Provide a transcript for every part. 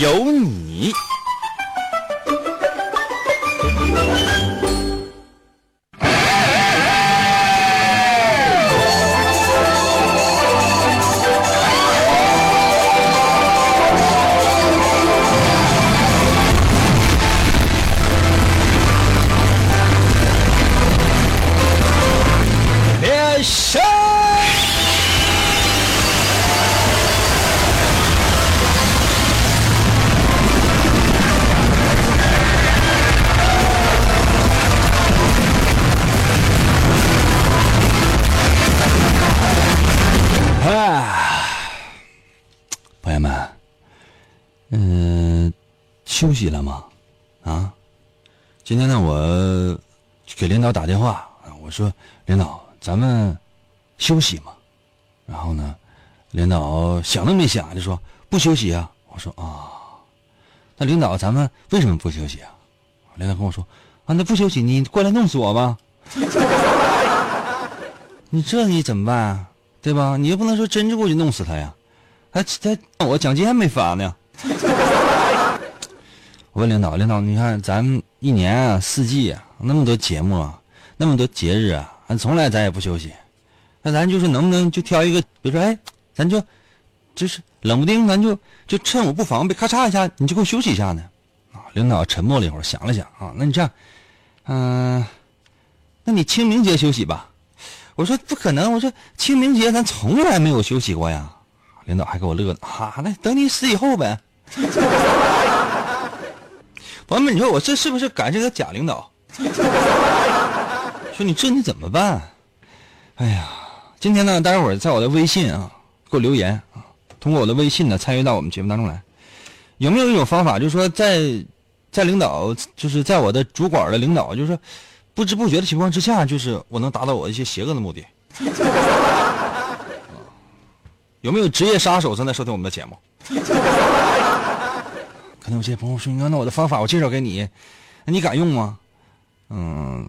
有你。息了吗？啊，今天呢，我给领导打电话，我说领导，咱们休息嘛。然后呢，领导想都没想就说不休息啊。我说啊，那领导咱们为什么不休息啊？领导跟我说啊，那不休息你过来弄死我吧。你这你怎么办？对吧？你又不能说真就过去弄死他呀，还他我奖金还没发呢。我问领导，领导，你看咱一年啊，四季啊，那么多节目啊，那么多节日啊，俺从来咱也不休息，那咱就是能不能就挑一个，比如说，哎，咱就就是冷不丁，咱就就趁我不防备，咔嚓一下，你就给我休息一下呢？啊，领导沉默了一会儿，想了想啊，那你这样，嗯、那你清明节休息吧。我说不可能，我说清明节咱从来没有休息过呀。领导还给我乐呢，哈、那等你死以后呗。朋友们，你说我这是不是赶上个假领导？说你这你怎么办？哎呀，今天呢，待会儿在我的微信啊给我留言啊，通过我的微信呢参与到我们节目当中来。有没有一种方法，就是说在在领导，就是在我的主管的领导，就是说不知不觉的情况之下，就是我能达到我一些邪恶的目的。有没有职业杀手正在收听我们的节目？可能有些朋友说：“你看，那我的方法我介绍给你，那你敢用吗？”嗯，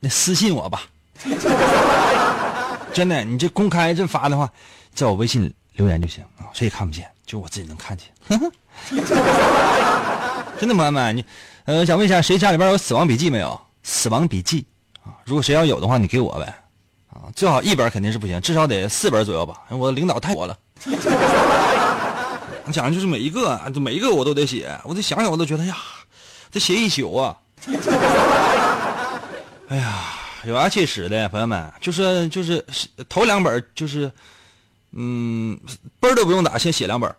那私信我吧。真的，你这公开这发的话，在我微信留言就行啊，谁也看不见，就我自己能看见。真的，朋友们，你呃，想问一下，谁家里边有《死亡笔记》没有？《死亡笔记》啊，如果谁要有的话，你给我呗。啊，最好一本肯定是不行，至少得四本左右吧。我的领导太多了。讲的就是每一个，每一个我都得写，我得想想我都觉得呀，这写一宿啊。哎呀，有牙气使的朋友们，就是就是头两本就是，嗯，本儿都不用打，先写两本。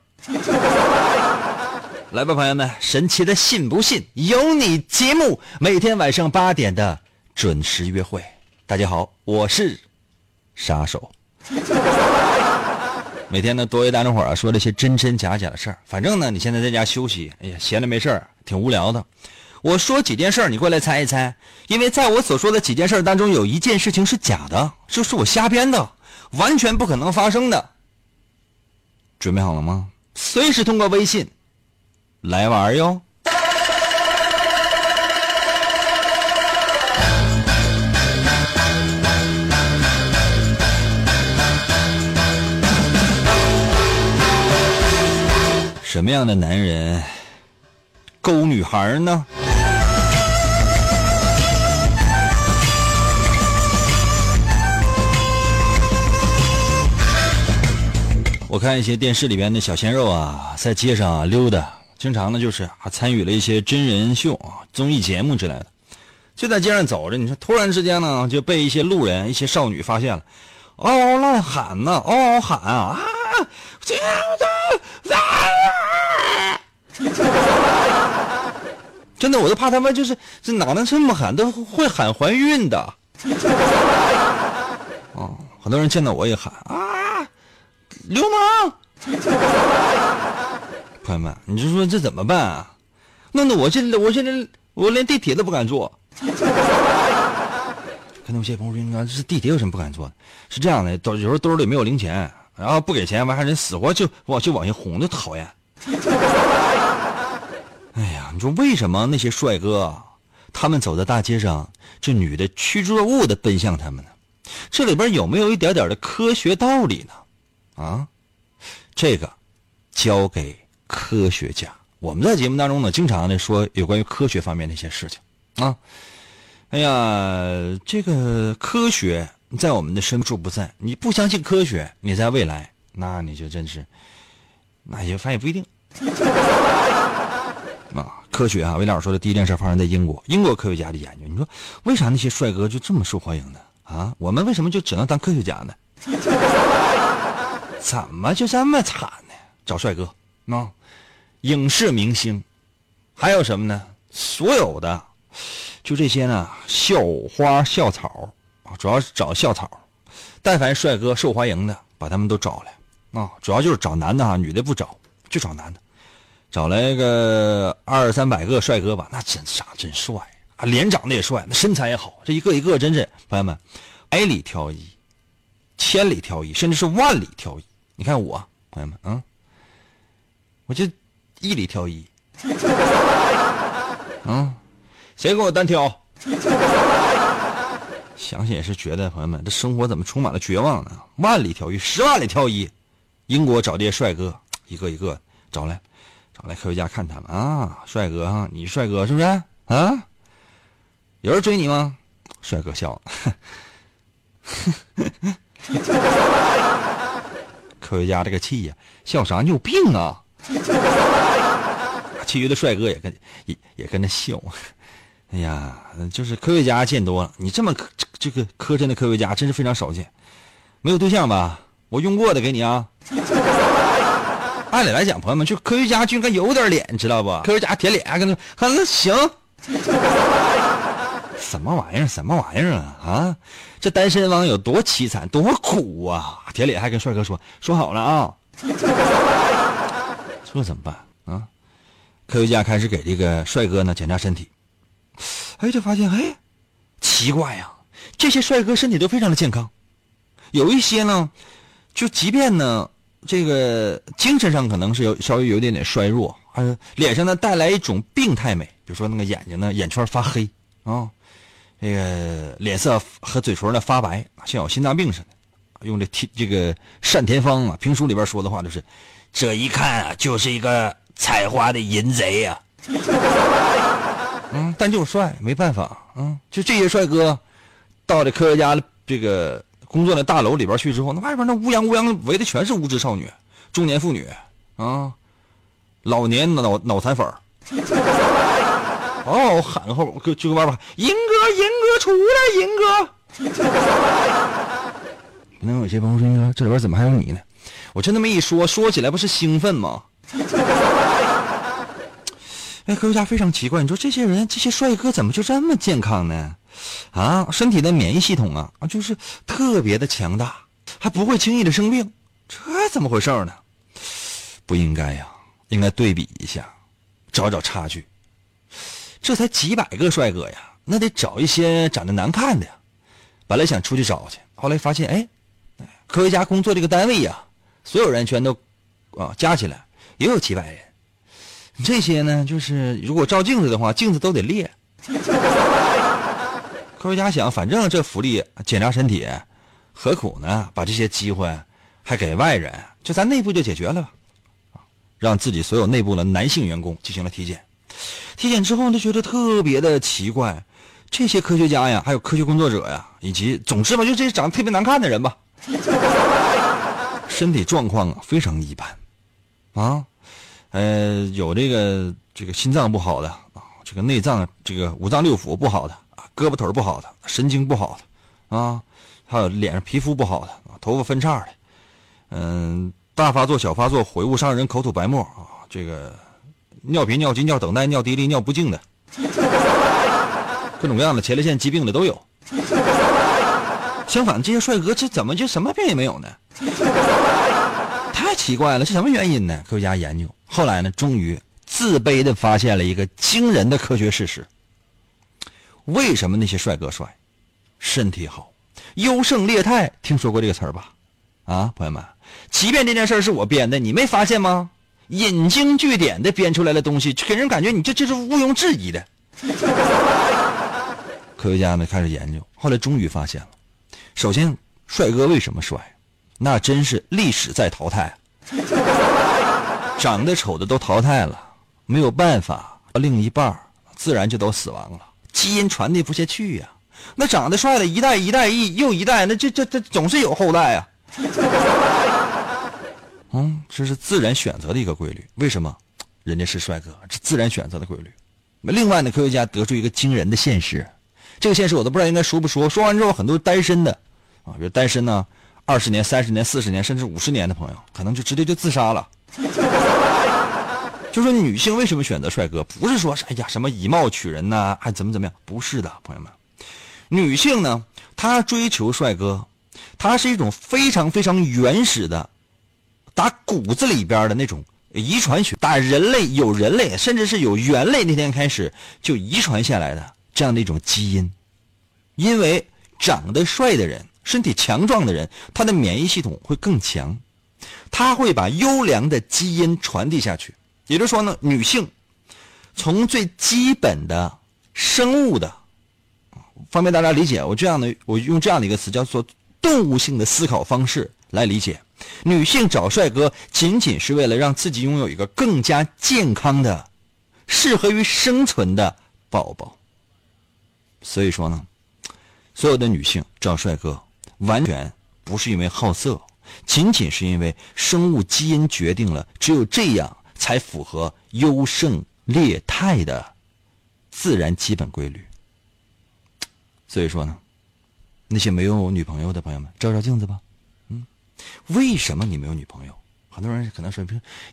来吧，朋友们，神奇的信不信由你节目，每天晚上八点的准时约会。大家好，我是杀手。每天呢，多为大家伙儿啊说这些真真假假的事儿。反正呢，你现在在家休息，哎呀，闲着没事儿，挺无聊的。我说几件事儿，你过来猜一猜。因为在我所说的几件事儿当中，有一件事情是假的，就是我瞎编的，完全不可能发生的。准备好了吗？随时通过微信来玩哟。什么样的男人勾女孩呢？我看一些电视里边的小鲜肉啊，在街上啊溜达，经常呢就是啊参与了一些真人秀啊、综艺节目之类的。就在街上走着，你说突然之间呢，就被一些路人、一些少女发现了，嗷嗷乱喊呢，嗷嗷喊啊！啊！真的，我都怕他们就是这哪能这么喊，都会喊怀孕的。哦，很多人见到我也喊啊，流氓！朋友们，你就说这怎么办啊？弄得我现在我现在我连地铁都不敢坐。可能有些朋友说：“啊，这地铁有什么不敢坐的？是这样的，有时候兜里没有零钱，然后不给钱，完还人死活就往就往下哄，就讨厌。哎呀，你说为什么那些帅哥，他们走在大街上，这女的趋之若鹜的奔向他们呢？这里边有没有一点点的科学道理呢？啊，这个交给科学家。我们在节目当中呢，经常的说有关于科学方面的一些事情啊。哎呀，这个科学在我们的深处不在。你不相信科学，你在未来，那你就真是，那也反正也不一定。啊，科学啊，魏老师说的第一件事发生在英国，英国科学家的研究。你说为啥那些帅哥就这么受欢迎呢？啊，我们为什么就只能当科学家呢？怎么就这么惨呢？找帅哥啊，影视明星，还有什么呢？所有的。就这些呢，校花校草啊，主要是找校草。但凡帅哥受欢迎的，把他们都找来啊。主要就是找男的哈，女的不找，就找男的。找来个二三百个帅哥吧，那真傻，真帅啊，脸长得也帅，那身材也好，这一个一个真是朋友们，百里挑一，千里挑一，甚至是万里挑一。你看我朋友们啊，我就一里挑一，啊。谁给我单挑？想想也是觉得，朋友们，这生活怎么充满了绝望呢？万里挑一，十万里挑一，英国找这些帅哥，一个一个找来，来科学家看他们啊，帅哥啊，你帅哥是不是啊？有人追你吗？帅哥笑，科学家这个气呀，笑啥？你有病啊！其余的帅哥也跟也也跟着笑。哎呀，就是科学家见多了，你这么这个磕碜的科学家真是非常少见。没有对象吧？我用过的给你啊。按理来讲，朋友们，就科学家就应该有点脸，知道不？科学家舔脸跟那，那行。什么玩意儿？什么玩意儿啊？啊，这单身汪有多凄惨，多苦啊！舔脸还跟帅哥说说好了啊。这怎么办啊？科学家开始给这个帅哥呢检查身体。哎，就发现哎，奇怪呀，这些帅哥身体都非常的健康，有一些呢，就即便呢，这个精神上可能是有稍微有点点衰弱，还有脸上呢带来一种病态美，比如说那个眼睛呢眼圈发黑啊，这个脸色和嘴唇呢发白，像有心脏病似的。用这天这个单田芳啊评书里边说的话就是，这一看啊就是一个采花的淫贼呀。嗯，但就是帅，没办法，嗯，就这些帅哥，到这科学家这个工作的大楼里边去之后，那外边那乌泱乌泱围的全是无知少女、中年妇女，啊，老年脑脑残粉儿，哦，喊个后就就外边喊，银哥，银哥出来，银哥。可能有些朋友说，这里边怎么还有你呢？我就那么一说，说起来不是兴奋吗？哎，科学家非常奇怪，你说这些人，这些帅哥怎么就这么健康呢？啊，身体的免疫系统啊啊，就是特别的强大，还不会轻易的生病，这怎么回事呢？不应该呀，应该对比一下，找找差距。这才几百个帅哥呀，那得找一些长得难看的呀。本来想出去找去，后来发现，哎，科学家工作这个单位呀，所有人全都啊加起来也有几百人。这些呢，就是如果照镜子的话，镜子都得裂。科学家想，反正这福利检查身体，何苦呢？把这些机会还给外人，就咱内部就解决了吧。让自己所有内部的男性员工进行了体检。体检之后，就觉得特别的奇怪，这些科学家呀，还有科学工作者呀，以及总之吧，就这些长得特别难看的人吧，身体状况啊非常一般，啊。呃，有这个这个心脏不好的啊，这个内脏这个五脏六腑不好的，胳膊腿不好的，神经不好的啊，还有脸上皮肤不好的，头发分叉的，嗯，大发作、小发作、悔悟伤人、口吐白沫啊，这个尿频、尿急、尿等待、尿滴沥、尿不尽的，各种各样的前列腺疾病的都有。相反，这些帅哥这怎么就什么病也没有呢？太奇怪了，是什么原因呢？科学家研究，后来呢，终于自卑的发现了一个惊人的科学事实：为什么那些帅哥帅，身体好，优胜劣汰？听说过这个词儿吧？啊，朋友们，即便这件事是我编的，你没发现吗？引经据典的编出来的东西，给人感觉你这这是毋庸置疑的。科学家们开始研究，后来终于发现了。首先，帅哥为什么帅？那真是历史在淘汰。长得丑的都淘汰了，没有办法，另一半自然就都死亡了，基因传递不下去呀。那长得帅的一代一代一又一代，那这这这总是有后代啊。嗯，这是自然选择的一个规律。为什么？人家是帅哥，这自然选择的规律。另外呢，科学家得出一个惊人的现实，这个现实我都不知道应该说不说。说完之后，很多单身的，啊，比如单身呢，二十年、三十年、四十年，甚至五十年的朋友，可能就直接就自杀了。就说女性为什么选择帅哥？不是说哎呀什么以貌取人呐，还怎么怎么样？不是的，朋友们，女性呢，她追求帅哥，她是一种非常非常原始的，打骨子里边的那种。遗传学打人类有人类，甚至是有猿类那天开始就遗传下来的这样的一种基因，因为长得帅的人、身体强壮的人，他的免疫系统会更强，他会把优良的基因传递下去。也就是说呢，女性从最基本的生物的方便大家理解，我这样的我用这样的一个词叫做动物性的思考方式来理解。女性找帅哥，仅仅是为了让自己拥有一个更加健康的、适合于生存的宝宝。所以说呢，所有的女性找帅哥，完全不是因为好色，仅仅是因为生物基因决定了，只有这样才符合优胜劣汰的自然基本规律。所以说呢，那些没有女朋友的朋友们，照照镜子吧。嗯为什么你没有女朋友？很多人可能说，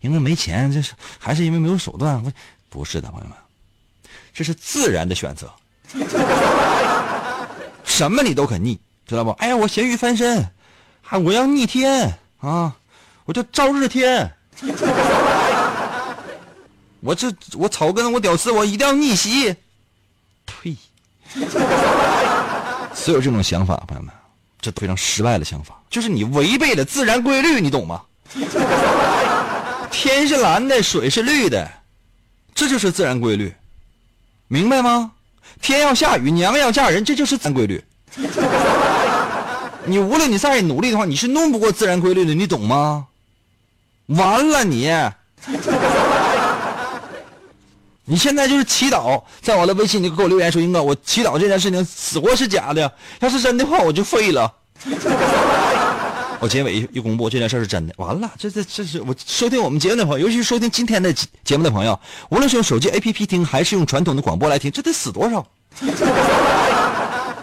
因为没钱，这是还是因为没有手段？不是的，朋友们，这是自然的选择。什么你都肯逆，知道不？哎呀，我咸鱼翻身，我要逆天啊！我叫赵日天，我这我草根我屌丝，我一定要逆袭。呸！所有这种想法，朋友们。这非常失败的想法，就是你违背了自然规律，你懂吗？天是蓝的，水是绿的，这就是自然规律，明白吗？天要下雨，娘要嫁人，这就是自然规律。你无论你再努力的话，你是弄不过自然规律的，你懂吗？完了你！你现在就是祈祷，在我的微信你给我留言说，英哥，我祈祷这件事情死活是假的，要是真的话我就废了。我结尾一一公布这件事是真的，完了，这这这是我收听我们节目的朋友，尤其是收听今天的节目的朋友，无论是用手机 APP 听还是用传统的广播来听，这得死多少？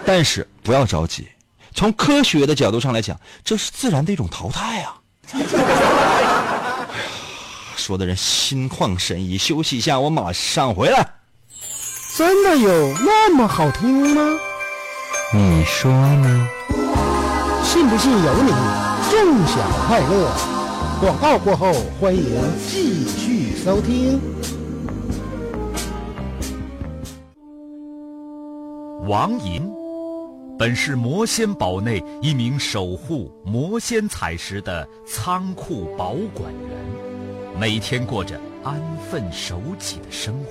但是不要着急，从科学的角度上来讲，这是自然的一种淘汰啊。说的人心旷神怡，休息一下，我马上回来。真的有那么好听吗？你说呢？信不信由你，纵享快乐。广告过后，欢迎继续收听。王银，本是魔仙堡内一名守护魔仙彩石的仓库保管员。每天过着安分守己的生活，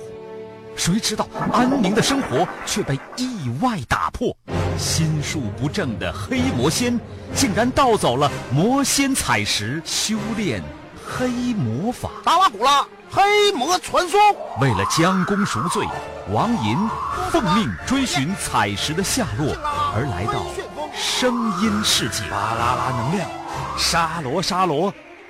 谁知道安宁的生活却被意外打破。心术不正的黑魔仙竟然盗走了魔仙彩石，修炼黑魔法。达瓦古拉，黑魔传说。为了将功赎罪，王银奉命追寻彩石的下落，而来到声音世界。巴啦啦能量，沙罗沙罗。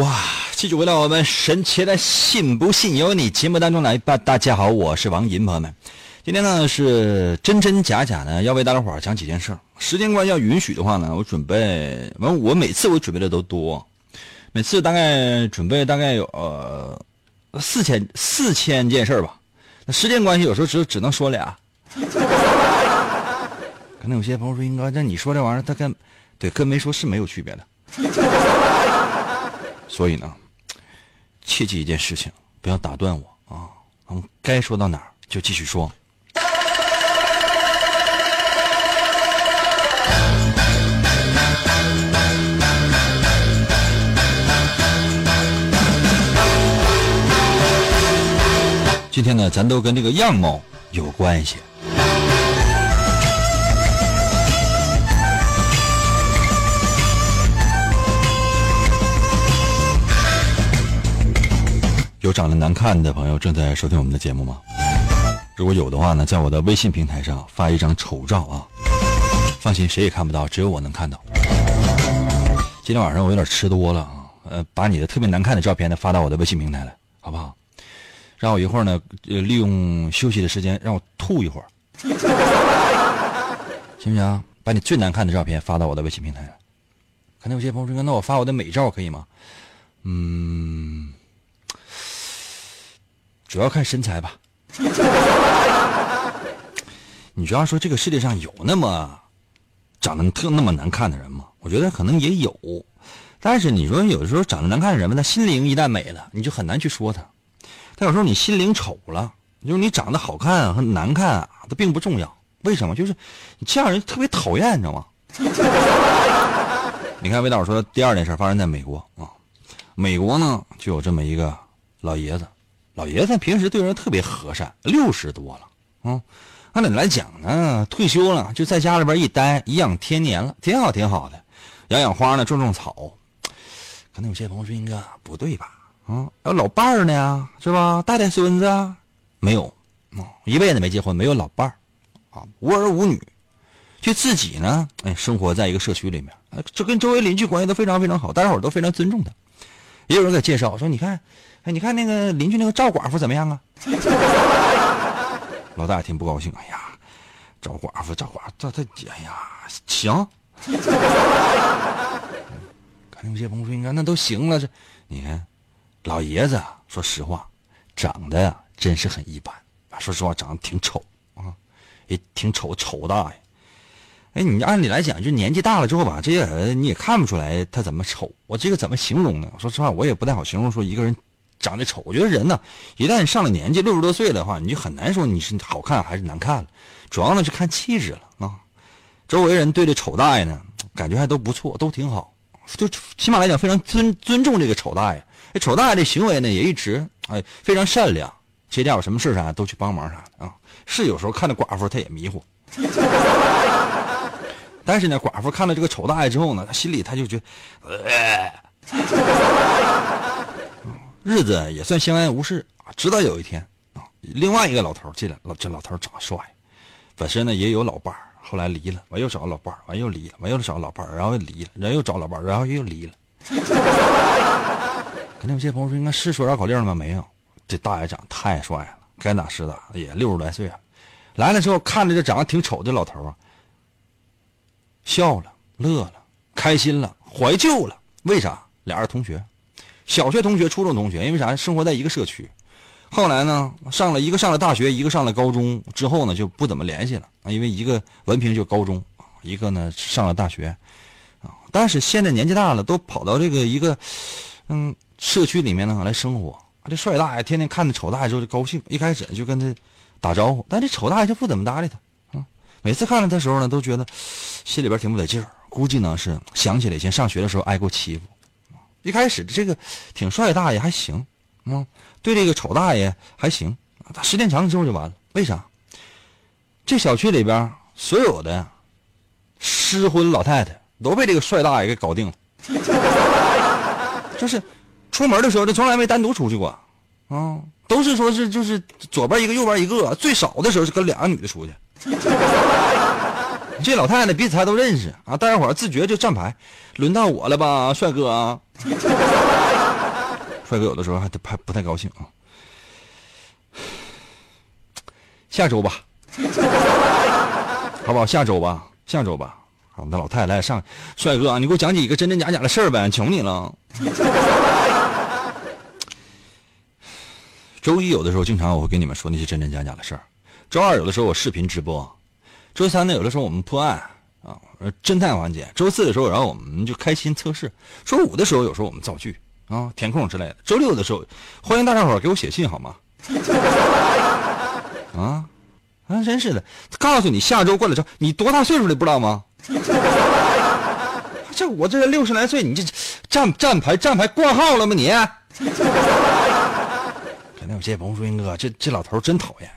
哇！继续回到我们神奇的“信不信由你”节目当中来吧。大家好，我是王银，朋友们，今天呢是真真假假呢，要为大家伙讲几件事儿。时间关系要允许的话呢，我准备完，我每次我准备的都多，每次大概准备大概有呃四千四千件事儿吧。那时间关系有时候只只能说俩。可能有些朋友说：“英哥，那你说这玩意儿，他跟对跟没说是没有区别的。”所以呢，切记一件事情，不要打断我啊！我们，该说到哪儿就继续说。今天呢，咱都跟这个样貌有关系。有长得难看的朋友正在收听我们的节目吗？如果有的话呢，在我的微信平台上发一张丑照啊！放心，谁也看不到，只有我能看到。今天晚上我有点吃多了啊，呃，把你的特别难看的照片呢发到我的微信平台来，好不好？让我一会儿呢，呃，利用休息的时间让我吐一会儿，行不行？把你最难看的照片发到我的微信平台来。可能有些朋友说，那我发我的美照可以吗？嗯。主要看身材吧。你主要说这个世界上有那么长得特那么难看的人吗？我觉得可能也有，但是你说有的时候长得难看的人吧，他心灵一旦美了，你就很难去说他。但有时候你心灵丑了，就是你长得好看和难看啊，它并不重要。为什么？就是你这样人特别讨厌，你知道吗？你看魏导说第二件事发生在美国啊，美国呢就有这么一个老爷子。老爷子平时对人特别和善，六十多了，嗯，按理来讲呢，退休了就在家里边一待，颐养天年了，挺好挺好的，养养花呢，种种草。可能有些朋友说：“英哥不对吧？啊，有老伴儿呢，是吧？带带孙子？没有，啊，一辈子没结婚，没有老伴儿，啊，无儿无女，就自己呢，哎，生活在一个社区里面，就跟周围邻居关系都非常非常好，大家伙都非常尊重他。也有人给介绍说：你看。”哎，你看那个邻居那个赵寡妇怎么样啊？老大挺不高兴。哎呀，赵寡妇，赵寡妇，他他，哎呀，行。看那些朋友说，你看那都行了，这你看，老爷子说实话，长得呀真是很一般。说实话，长得挺丑啊，也挺丑，丑大爷。哎，你按理来讲，就年纪大了之后吧，这些人你也看不出来他怎么丑。我这个怎么形容呢？说实话，我也不太好形容说一个人。长得丑，我觉得人呢，一旦上了年纪，六十多岁的话，你就很难说你是好看还是难看了。主要呢是看气质了啊。周围人对这丑大爷呢，感觉还都不错，都挺好，就起码来讲非常尊尊重这个丑大爷。这丑大爷的行为呢，也一直哎非常善良，谁家有什么事啥都去帮忙啥的啊。是有时候看着寡妇他也迷糊，但是呢，寡妇看到这个丑大爷之后呢，他心里他就觉得。日子也算相安无事啊，直到有一天啊，另外一个老头进来，老这老头长得帅，本身呢也有老伴儿，后来离了，完又找老伴儿，完又离了，完又找老伴儿，然后又离了，人又找老伴儿，然后又离了。肯定有些朋友说，应该是说绕口令吗？没有，这大爷长得太帅了，该打是打，也六十来岁了。来了之后，看着这长得挺丑的老头啊，笑了，乐了，开心了，怀旧了。为啥？俩人同学。小学同学、初中同学，因为啥？生活在一个社区。后来呢，上了一个上了大学，一个上了高中之后呢，就不怎么联系了。因为一个文凭就高中，一个呢上了大学，啊。但是现在年纪大了，都跑到这个一个嗯社区里面呢来生活。这帅大爷天天看着丑大爷之后就高兴，一开始就跟他打招呼，但这丑大爷就不怎么搭理他啊。每次看到他的时候呢，都觉得心里边挺不得劲儿，估计呢是想起了以前上学的时候挨过欺负。一开始这个挺帅大爷还行，嗯，对这个丑大爷还行，他时间长了之后就完了。为啥？这小区里边所有的失婚老太太都被这个帅大爷给搞定了，就是出门的时候他从来没单独出去过，啊，都是说是就是左边一个右边一个，最少的时候是跟两个女的出去。这老太太彼此还都认识啊，大家伙自觉就站牌，轮到我了吧，帅哥啊！帅哥有的时候还还不太高兴啊。下周吧，好不好？下周吧，下周吧。好，那老太太上，帅哥，你给我讲几个真真假假的事儿呗，求你了。周一有的时候，经常我会跟你们说那些真真假假的事儿。周二有的时候我视频直播，周三呢有的时候我们破案啊，侦探环节。周四的时候，然后我们就开心测试。周五的时候，有时候我们造句啊、填空之类的。周六的时候，欢迎大家伙给我写信好吗？啊，啊，真是的！告诉你，下周过来之后，你多大岁数了不知道吗？这我这六十来岁，你这站站牌站牌挂号了吗你？肯定有些朋友说：“英哥，这这老头真讨厌。”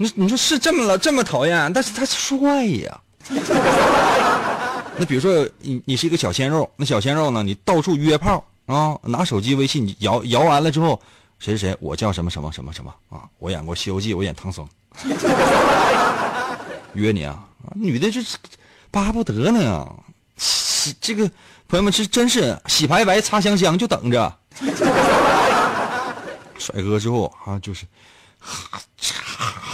你你说是这么了这么讨厌，但是他帅呀。那比如说你你是一个小鲜肉，那小鲜肉呢，你到处约炮啊，拿手机微信你摇摇完了之后，谁谁谁，我叫什么什么什么什么啊，我演过《西游记》，我演唐僧，约你啊，女的就是巴不得呢，这个朋友们是真是洗白白擦香香，就等着。帅哥之后啊，就是，哈哈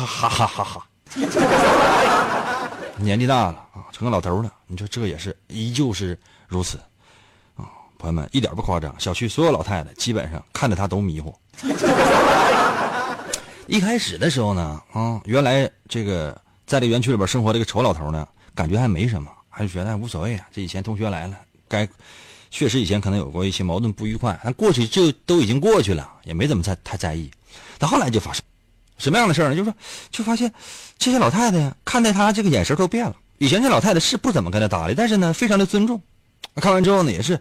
哈哈哈哈，年纪大了啊，成个老头了。你说这也是依旧是如此啊，朋友们一点不夸张。小区所有老太太基本上看着他都迷糊。一开始的时候呢，啊，原来这个在这园区里边生活这个丑老头呢，感觉还没什么，还是觉得无所谓啊。这以前同学来了，该。确实以前可能有过一些矛盾不愉快，但过去就都已经过去了，也没怎么太太在意。但后来就发生什么样的事儿呢？就是说，就发现这些老太太看待他这个眼神都变了。以前这老太太是不怎么跟他搭理，但是呢，非常的尊重。看完之后呢，也是，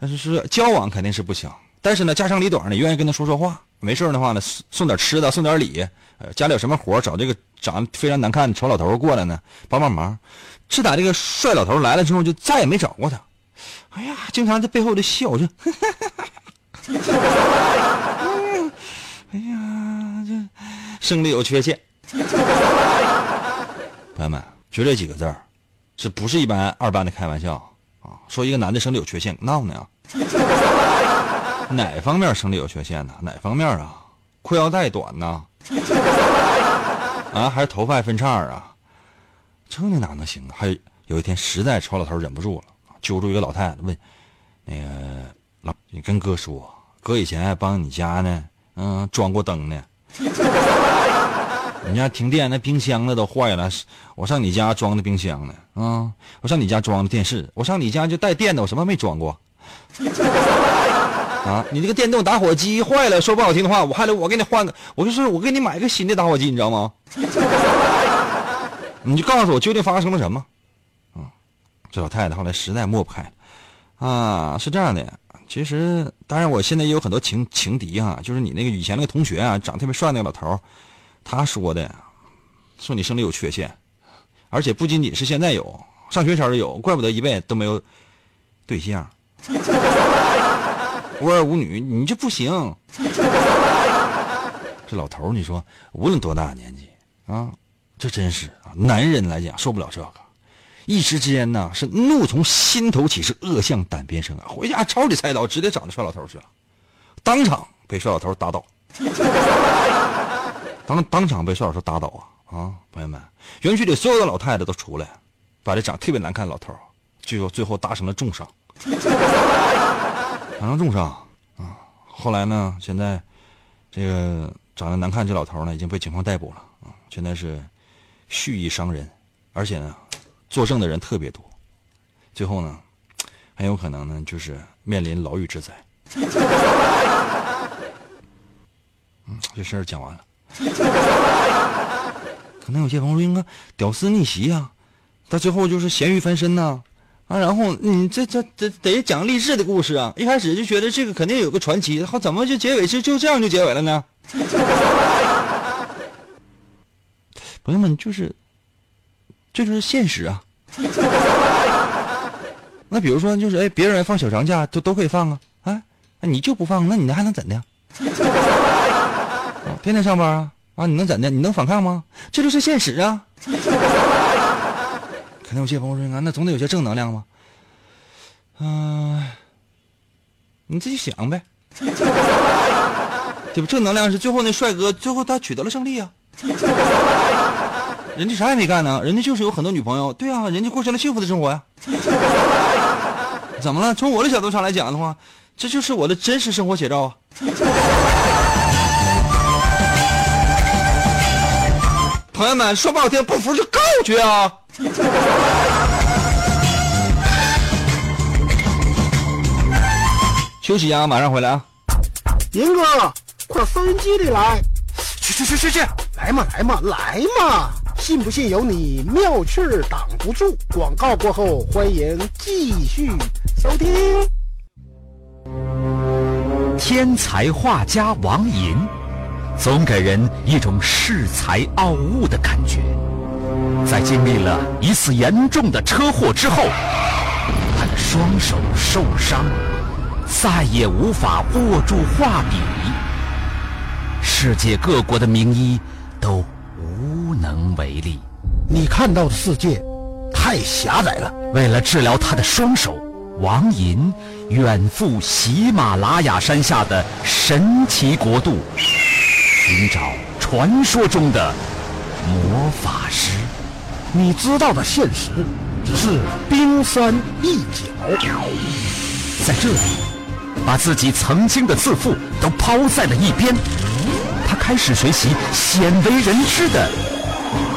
就是交往肯定是不行，但是呢，家长里短呢，愿意跟他说说话。没事的话呢，送点吃的，送点礼。呃，家里有什么活找这个长得非常难看的丑老头过来呢，帮帮忙。自打这个帅老头来了之后，就再也没找过他。哎呀，经常在背后就笑着。哎呀，这生理有缺陷。朋友们，就这几个字儿，这不是一般二班的开玩笑啊！说一个男的生理有缺陷，闹呢？哪方面生理有缺陷呢？哪方面啊？裤腰带短呢？啊，还是头发分叉啊？这你哪能行啊？还有一天，实在丑老头忍不住了。揪住一个老太太问：“那个老，你跟哥说，哥以前还帮你家呢，嗯，装过灯呢。你家停电，那冰箱那都坏了，我上你家装的冰箱呢，啊，我上你家装的电视，我上你家就带电的，我什么没装过？啊，你那个电动打火机坏了，说不好听的话，我还得我给你换个，我就是我给你买个新的打火机，你知道吗？你就告诉我究竟发生了什么？”啊这老太太后来实在抹不开，啊，是这样的，其实当然我现在也有很多情情敌哈，就是你那个以前那个同学啊，长特别帅那个老头他说的，说你生理有缺陷，而且不仅仅是现在有，上学前就有，怪不得一辈子都没有对象，无儿无女，你这不行。这老头你说无论多大年纪啊，这真是啊，男人来讲受不了这个。一时之间呢，是怒从心头起，是恶向胆边生啊！回家抄起菜刀，直接找那帅老头去了，当场被帅老头打倒。当当场被帅老师打倒啊！啊，朋友们，园区里所有的老太太都出来，把这长特别难看的老头，最后最后打成了重伤，打成重伤啊！后来呢，现在这个长得难看这老头呢，已经被警方逮捕了啊！现在是蓄意伤人，而且呢。作证的人特别多，最后呢，很有可能呢，就是面临牢狱之灾。嗯，这事儿讲完了。可能有些朋友说：“应该屌丝逆袭呀，到最后就是咸鱼翻身呐。”啊，然后你这这这得讲励志的故事啊！一开始就觉得这个肯定有个传奇，后怎么就结尾是就这样就结尾了呢？朋友们，就是。这就是现实啊！那比如说，就是哎，别人放小长假都都可以放啊，啊，你就不放，那你还能怎的？天天上班啊啊，你能怎的？你能反抗吗？这就是现实啊！肯定有些朋友说啊，那总得有些正能量吧？嗯，你自己想呗。对吧？正能量是最后那帅哥，最后他取得了胜利啊。人家啥也没干呢，人家就是有很多女朋友，对啊，人家过上了幸福的生活呀。怎么了？从我的角度上来讲的话，这就是我的真实生活写照啊。朋友们，说不好听，不服就告去啊！休息啊，马上回来啊！银哥，快收音机里来！去去去去去！来嘛来嘛来嘛！信不信由你，妙趣儿挡不住。广告过后，欢迎继续收听。天才画家王寅，总给人一种恃才傲物的感觉。在经历了一次严重的车祸之后，他的双手受伤。再也无法握住画笔，世界各国的名医都无能为力。你看到的世界太狭窄了。为了治疗他的双手，王寅远赴喜马拉雅山下的神奇国度，寻找传说中的魔法师。你知道的现实只是冰山一角，在这里。把自己曾经的自负都抛在了一边，他开始学习鲜为人知的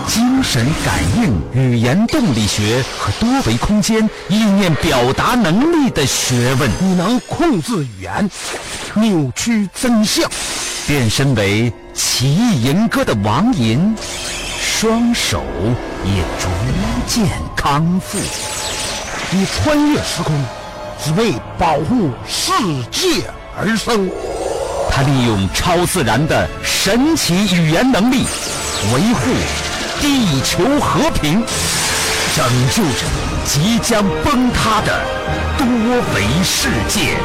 精神感应、语言动力学和多维空间意念表达能力的学问。你能控制语言，扭曲真相，变身为奇异吟歌的王吟，双手也逐渐康复。你穿越时空。只为保护世界而生，他利用超自然的神奇语言能力，维护地球和平，拯救着即将崩塌的多维世界。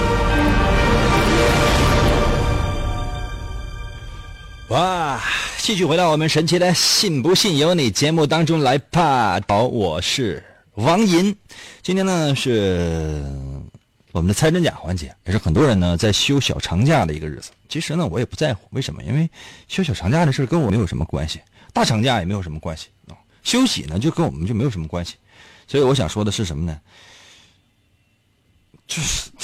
哇！继续回到我们神奇的“信不信由你”节目当中来吧。好，我是王银，今天呢是。我们的猜真假环节也是很多人呢在休小长假的一个日子。其实呢，我也不在乎，为什么？因为休小长假的事跟我没有什么关系，大长假也没有什么关系啊。休息呢，就跟我们就没有什么关系。所以我想说的是什么呢？就是，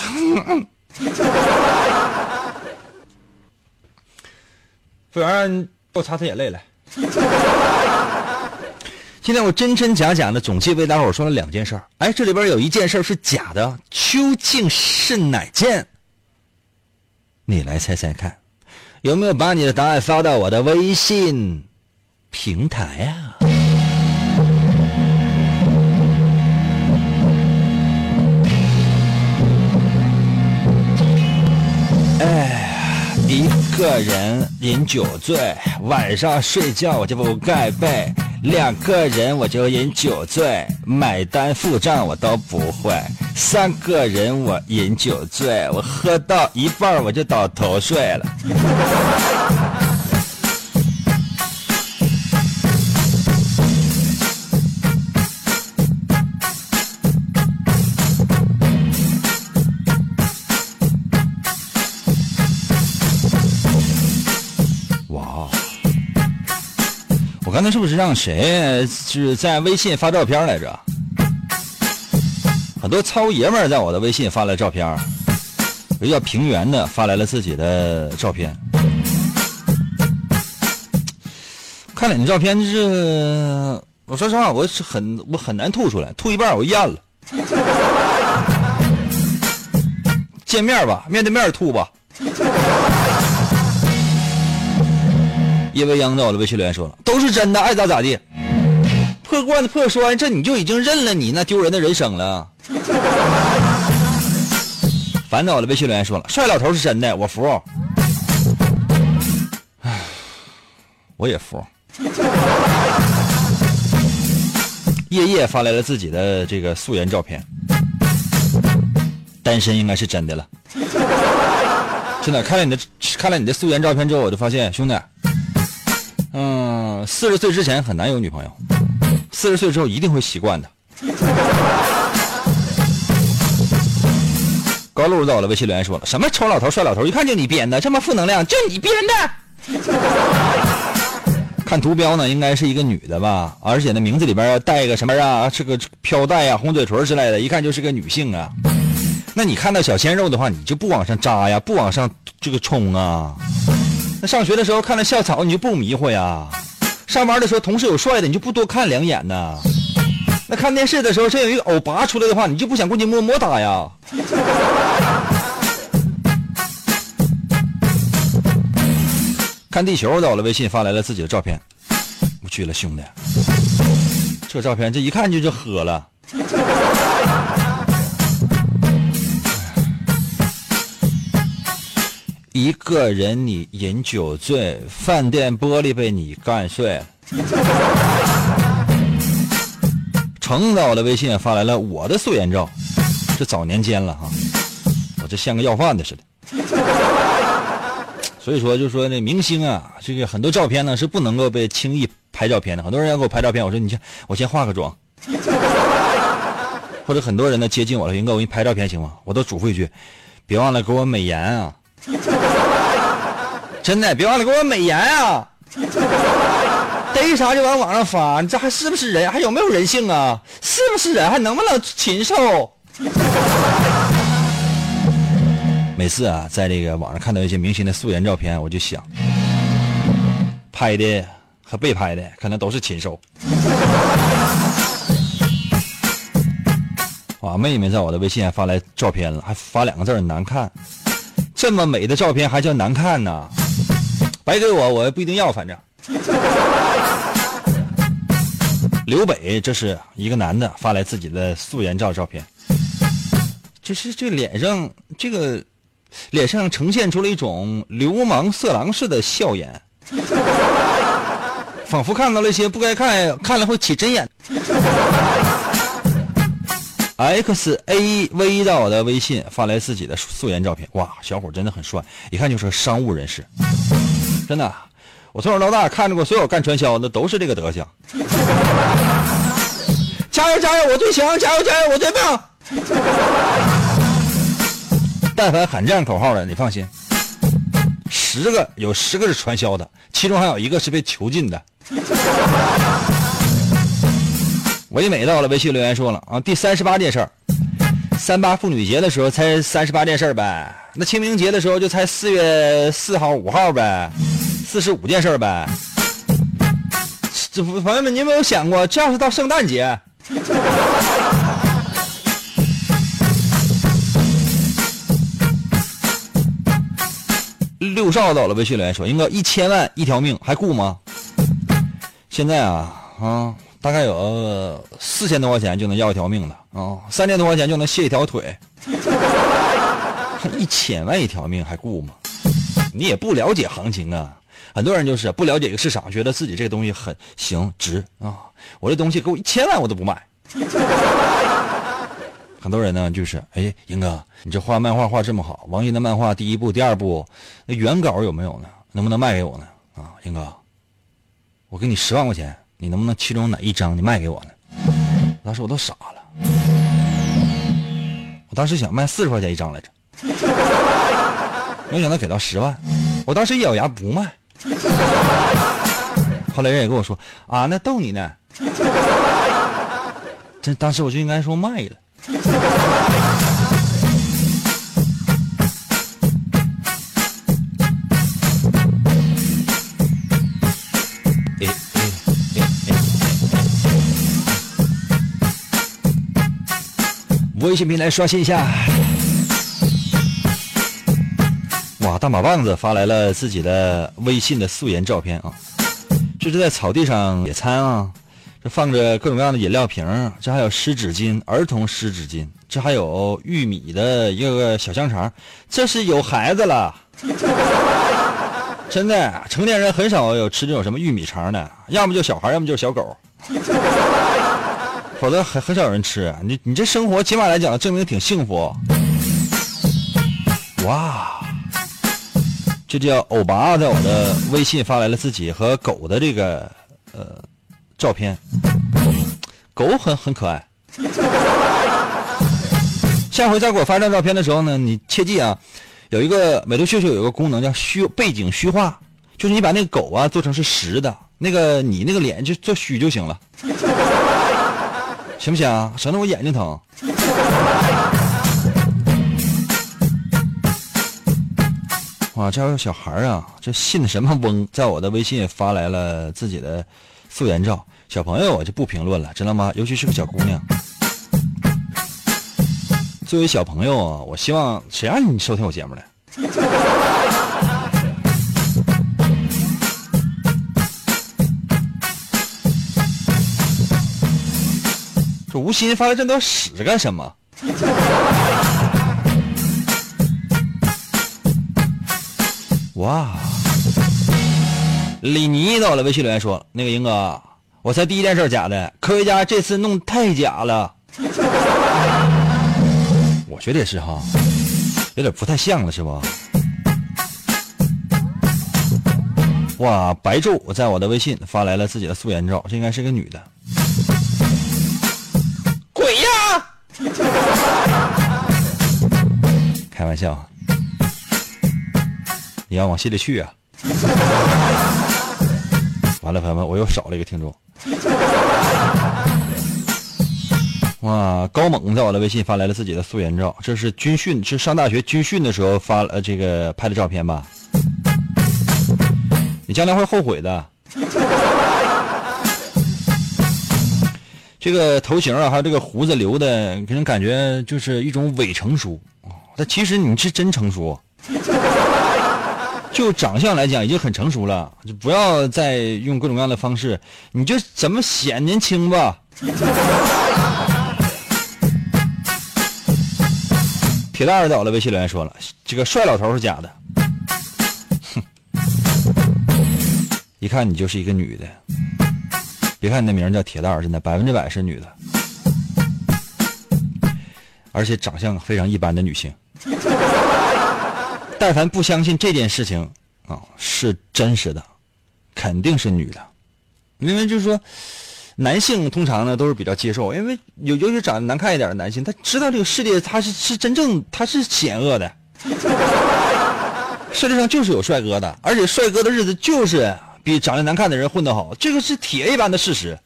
服务员，给我擦擦眼泪来。今天我真真假假的总计为大伙说了两件事儿，哎，这里边有一件事是假的，究竟是哪件？你来猜猜看，有没有把你的答案发到我的微信平台啊？哎，一个人饮酒醉，晚上睡觉我就不盖被。两个人我就饮酒醉，买单付账我都不会。三个人我饮酒醉，我喝到一半我就倒头睡了。我刚才是不是让谁是在微信发照片来着？很多糙爷们在我的微信发来照片，有叫平原的发来了自己的照片。看了你照片，就是我说实话，我是很我很难吐出来，吐一半我咽了。见面吧，面对面吐吧。叶未央在我的微信留言说了，都是真的，爱咋咋地。破罐子破摔，这你就已经认了你那丢人的人生了。烦恼的微信留言说了，帅老头是真的，我服。唉，我也服。叶叶发来了自己的这个素颜照片，单身应该是真的了。真的，看了你的看了你的素颜照片之后，我就发现，兄弟。四十岁之前很难有女朋友，四十岁之后一定会习惯的。高露在我的微信留言说了：“什么丑老头、帅老头，一看就你编的，这么负能量，就你编的。”看图标呢，应该是一个女的吧，而且呢，名字里边要带个什么啊？是个飘带呀、红嘴唇之类的，一看就是个女性啊。那你看到小鲜肉的话，你就不往上扎呀，不往上这个冲啊。那上学的时候看到校草，你就不迷糊呀。上班的时候同事有帅的，你就不多看两眼呐。那看电视的时候，这有一个欧巴出来的话，你就不想过去摸摸他呀？看地球，到了微信发来了自己的照片，我去了，兄弟，这照片这一看就是喝了。一个人你饮酒醉，饭店玻璃被你干碎。程到了微信也发来了我的素颜照，这早年间了哈，我这像个要饭的似的。所以说，就说那明星啊，这个很多照片呢是不能够被轻易拍照片的。很多人要给我拍照片，我说你先，我先化个妆。或者很多人呢接近我了，云哥，我给你拍照片行吗？我都嘱咐一句，别忘了给我美颜啊。真的，别忘了给我美颜啊！逮啥就往网上发，你这还是不是人？还有没有人性啊？是不是人？还能不能禽兽？每次啊，在这个网上看到一些明星的素颜照片，我就想，拍的和被拍的可能都是禽兽。哇，妹妹在我的微信还发来照片了，还发两个字难看。这么美的照片还叫难看呢？白给我，我也不一定要。反正，刘北这是一个男的发来自己的素颜照照片，就是这脸上这个脸上呈现出了一种流氓色狼式的笑颜，仿佛看到了一些不该看，看了会起针眼。X A V 到我的微信发来自己的素颜照片，哇，小伙真的很帅，一看就是个商务人士，真的，我从小到大看着过所有干传销的都是这个德行。加油加油，我最强！加油加油，我最棒！但凡喊这样口号的，你放心，十个有十个是传销的，其中还有一个是被囚禁的。唯美到了，微信留言说了啊，第三十八件事儿，三八妇女节的时候才三十八件事儿呗，那清明节的时候就才四月四号五号呗，四十五件事儿呗。这朋友们，你有没有想过，这要是到圣诞节，六少到了，微信留言说，应该一千万一条命还顾吗？现在啊啊。大概有四千多块钱就能要一条命了啊，三千多块钱就能卸一条腿，一千万一条命还顾吗？你也不了解行情啊！很多人就是不了解一个市场，觉得自己这个东西很行值啊，我这东西给我一千万我都不卖。很多人呢就是，哎，英哥，你这画漫画画这么好，王云的漫画第一部、第二部，那原稿有没有呢？能不能卖给我呢？啊，英哥，我给你十万块钱。你能不能其中哪一张你卖给我呢？当时我都傻了，我当时想卖四十块钱一张来着，没想到给到十万，我当时一咬牙不卖。后来人也跟我说啊，那逗你呢。这当时我就应该说卖了。微信平台刷新一下，哇！大马棒子发来了自己的微信的素颜照片啊，这是在草地上野餐啊，这放着各种各样的饮料瓶，这还有湿纸巾，儿童湿纸巾，这还有玉米的一个个小香肠，这是有孩子了，真的，成年人很少有吃这种什么玉米肠的，要么就小孩，要么就是小狗。否则很很少人吃你，你这生活起码来讲证明挺幸福。哇，这叫欧巴在我的微信发来了自己和狗的这个呃照片，狗很很可爱，下回再给我发张照片的时候呢，你切记啊，有一个美图秀秀有一个功能叫虚背景虚化，就是你把那个狗啊做成是实的，那个你那个脸就做虚就行了，行不行啊？省得我眼睛疼。哇，这有小孩啊，这信什么翁，在我的微信发来了自己的素颜照。小朋友我就不评论了，知道吗？尤其是个小姑娘。作为小朋友啊，我希望谁让你收听我节目的？这无心发了这段屎干什么？哇！李妮到了微信留言说：“那个英哥，我猜第一件事假的，科学家这次弄太假了。”我觉得也是哈，有点不太像了，是不？哇！白昼在我的微信发来了自己的素颜照，这应该是个女的。开玩笑。你要往心里去啊！完了，朋友们，我又少了一个听众。哇，高猛在我的微信发来了自己的素颜照，这是军训，是上大学军训的时候发了这个拍的照片吧？你将来会后悔的。这个头型啊，还有这个胡子留的，给人感觉就是一种伪成熟。但其实你是真成熟。就长相来讲，已经很成熟了，就不要再用各种各样的方式，你就怎么显年轻吧。铁蛋儿在我的微信留言说了，这个帅老头是假的，哼，一看你就是一个女的，别看你的名叫铁蛋儿，真的百分之百是女的，而且长相非常一般的女性。但凡不相信这件事情啊是真实的，肯定是女的，因为就是说，男性通常呢都是比较接受，因为有尤其长得难看一点的男性，他知道这个世界他是是真正他是险恶的，世界上就是有帅哥的，而且帅哥的日子就是比长得难看的人混得好，这个是铁一般的事实。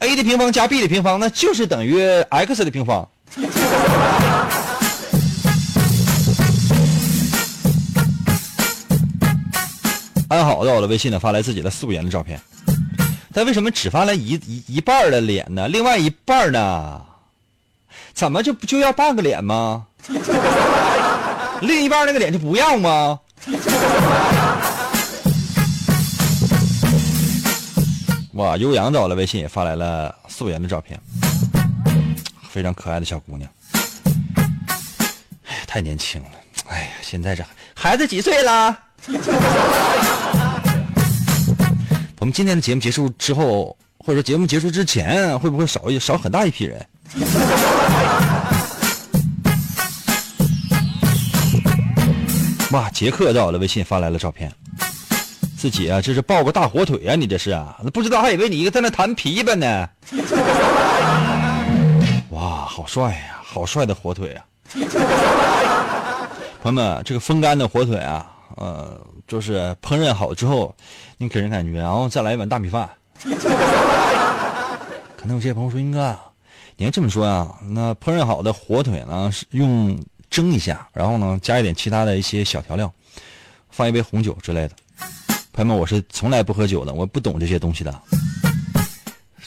a 的平方加 b 的平方，那就是等于 x 的平方。安好在我的微信呢发来自己的素颜的照片，他为什么只发来一一一半的脸呢？另外一半呢？怎么就不就要半个脸吗？另一半那个脸就不要吗？哇！悠扬在我的微信也发来了素颜的照片，非常可爱的小姑娘。哎呀，太年轻了！哎呀，现在这孩子几岁了？我们今天的节目结束之后，或者说节目结束之前，会不会少一少很大一批人？哇！杰克在我的微信发来了照片，自己啊，这是抱个大火腿啊！你这是啊？不知道还以为你一个在那弹琵琶呢。哇，好帅呀！好帅的火腿啊！朋友们，这个风干的火腿啊。呃，就是烹饪好之后，你给人感觉，然后再来一碗大米饭。可能有些朋友说：“英哥，你还这么说啊？那烹饪好的火腿呢，是用蒸一下，然后呢加一点其他的一些小调料，放一杯红酒之类的。”朋友们，我是从来不喝酒的，我不懂这些东西的。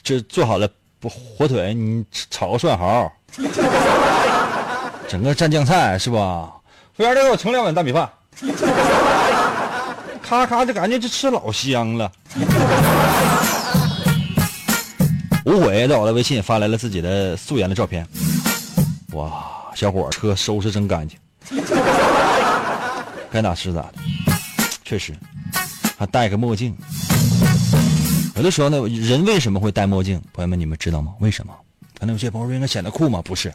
这做好了火腿，你炒个蒜毫，整个蘸酱菜是吧？服务员，再给我盛两碗大米饭。咔咔就感觉这吃老香了。无悔在我的微信发来了自己的素颜的照片。哇，小伙车收拾真干净，该咋是咋的。确实，还戴个墨镜。有的时候呢，人为什么会戴墨镜？朋友们，你们知道吗？为什么？可能有些朋友说应该显得酷吗？不是，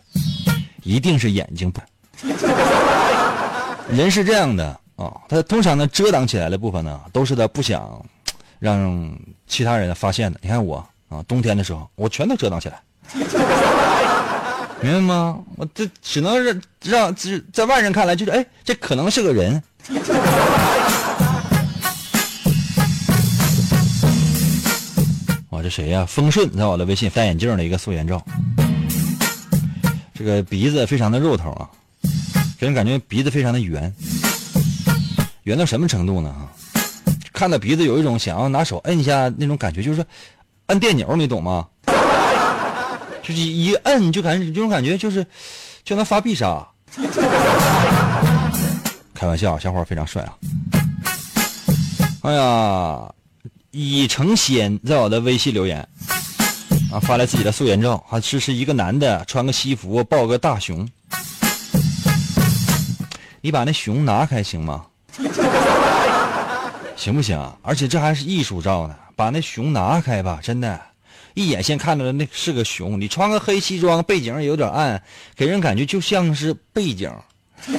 一定是眼睛不。人是这样的啊，他通常呢遮挡起来的部分呢，都是他不想让其他人发现的。你看我啊，冬天的时候我全都遮挡起来，明白吗？我这只能是让只在外人看来就是哎，这可能是个人。我这谁呀？丰顺在我的微信戴眼镜的一个素颜照，这个鼻子非常的肉头啊，给人感觉鼻子非常的圆，圆到什么程度呢？看到鼻子有一种想要拿手摁一下那种感觉，就是摁电钮，你懂吗？就是一摁就感觉这种感觉就是就能发必杀。开玩笑，小伙非常帅啊！哎呀，已成仙在我的微信留言啊，发来自己的素颜照，还是是一个男的穿个西服抱个大熊。你把那熊拿开行吗？行不行？而且这还是艺术照呢，把那熊拿开吧，真的，一眼先看到的那是个熊。你穿个黑西装，背景有点暗，给人感觉就像是背景。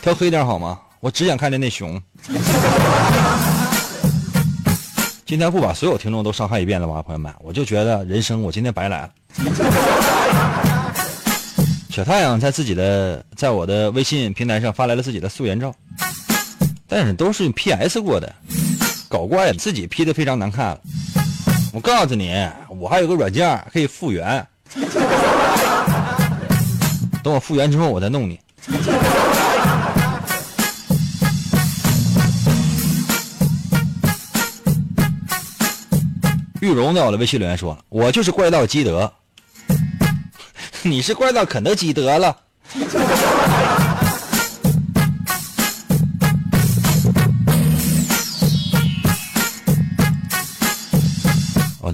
调黑点好吗？我只想看见那熊。今天不把所有听众都伤害一遍了吧，朋友们？我就觉得人生我今天白来了。小太阳在自己的在我的微信平台上发来了自己的素颜照，但是都是 PS 过的，搞怪自己 P 的非常难看了。我告诉你，我还有个软件可以复原。等我复原之后，我再弄你。玉荣在我的微信留言说了：“我就是怪盗基德，你是怪盗肯德基得了。”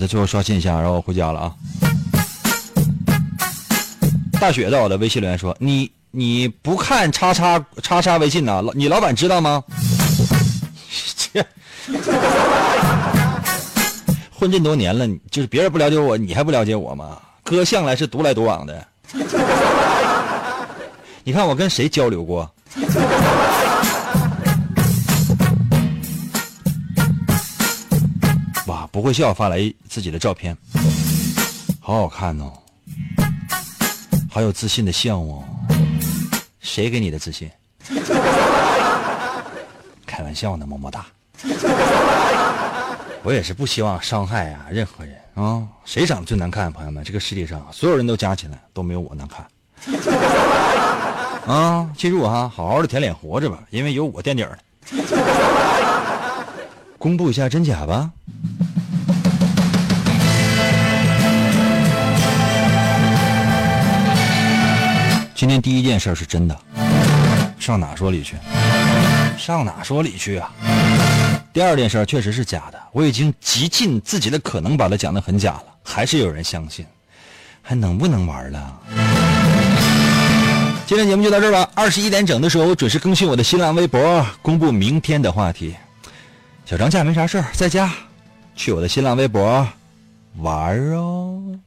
最后刷新一下，然后回家了啊。大雪在我的微信留言说：“你你不看叉叉叉叉微信呢？老你老板知道吗？”切，混这么多年了，就是别人不了解我，你还不了解我吗？哥向来是独来独往的。你看我跟谁交流过？会笑发来自己的照片，好好看哦。好有自信的笑哦，谁给你的自信？开玩笑呢，么么哒。我也是不希望伤害啊任何人啊。谁长得最难看？朋友们，这个世界上所有人都加起来都没有我难看。啊，记住哈，好好的舔脸活着吧，因为有我垫底儿公布一下真假吧。今天第一件事是真的，上哪说理去？上哪说理去啊？第二件事确实是假的，我已经极尽自己的可能把它讲的很假了，还是有人相信，还能不能玩了？今天节目就到这儿吧，二十一点整的时候我准时更新我的新浪微博，公布明天的话题。小长假没啥事儿，在家，去我的新浪微博玩哦。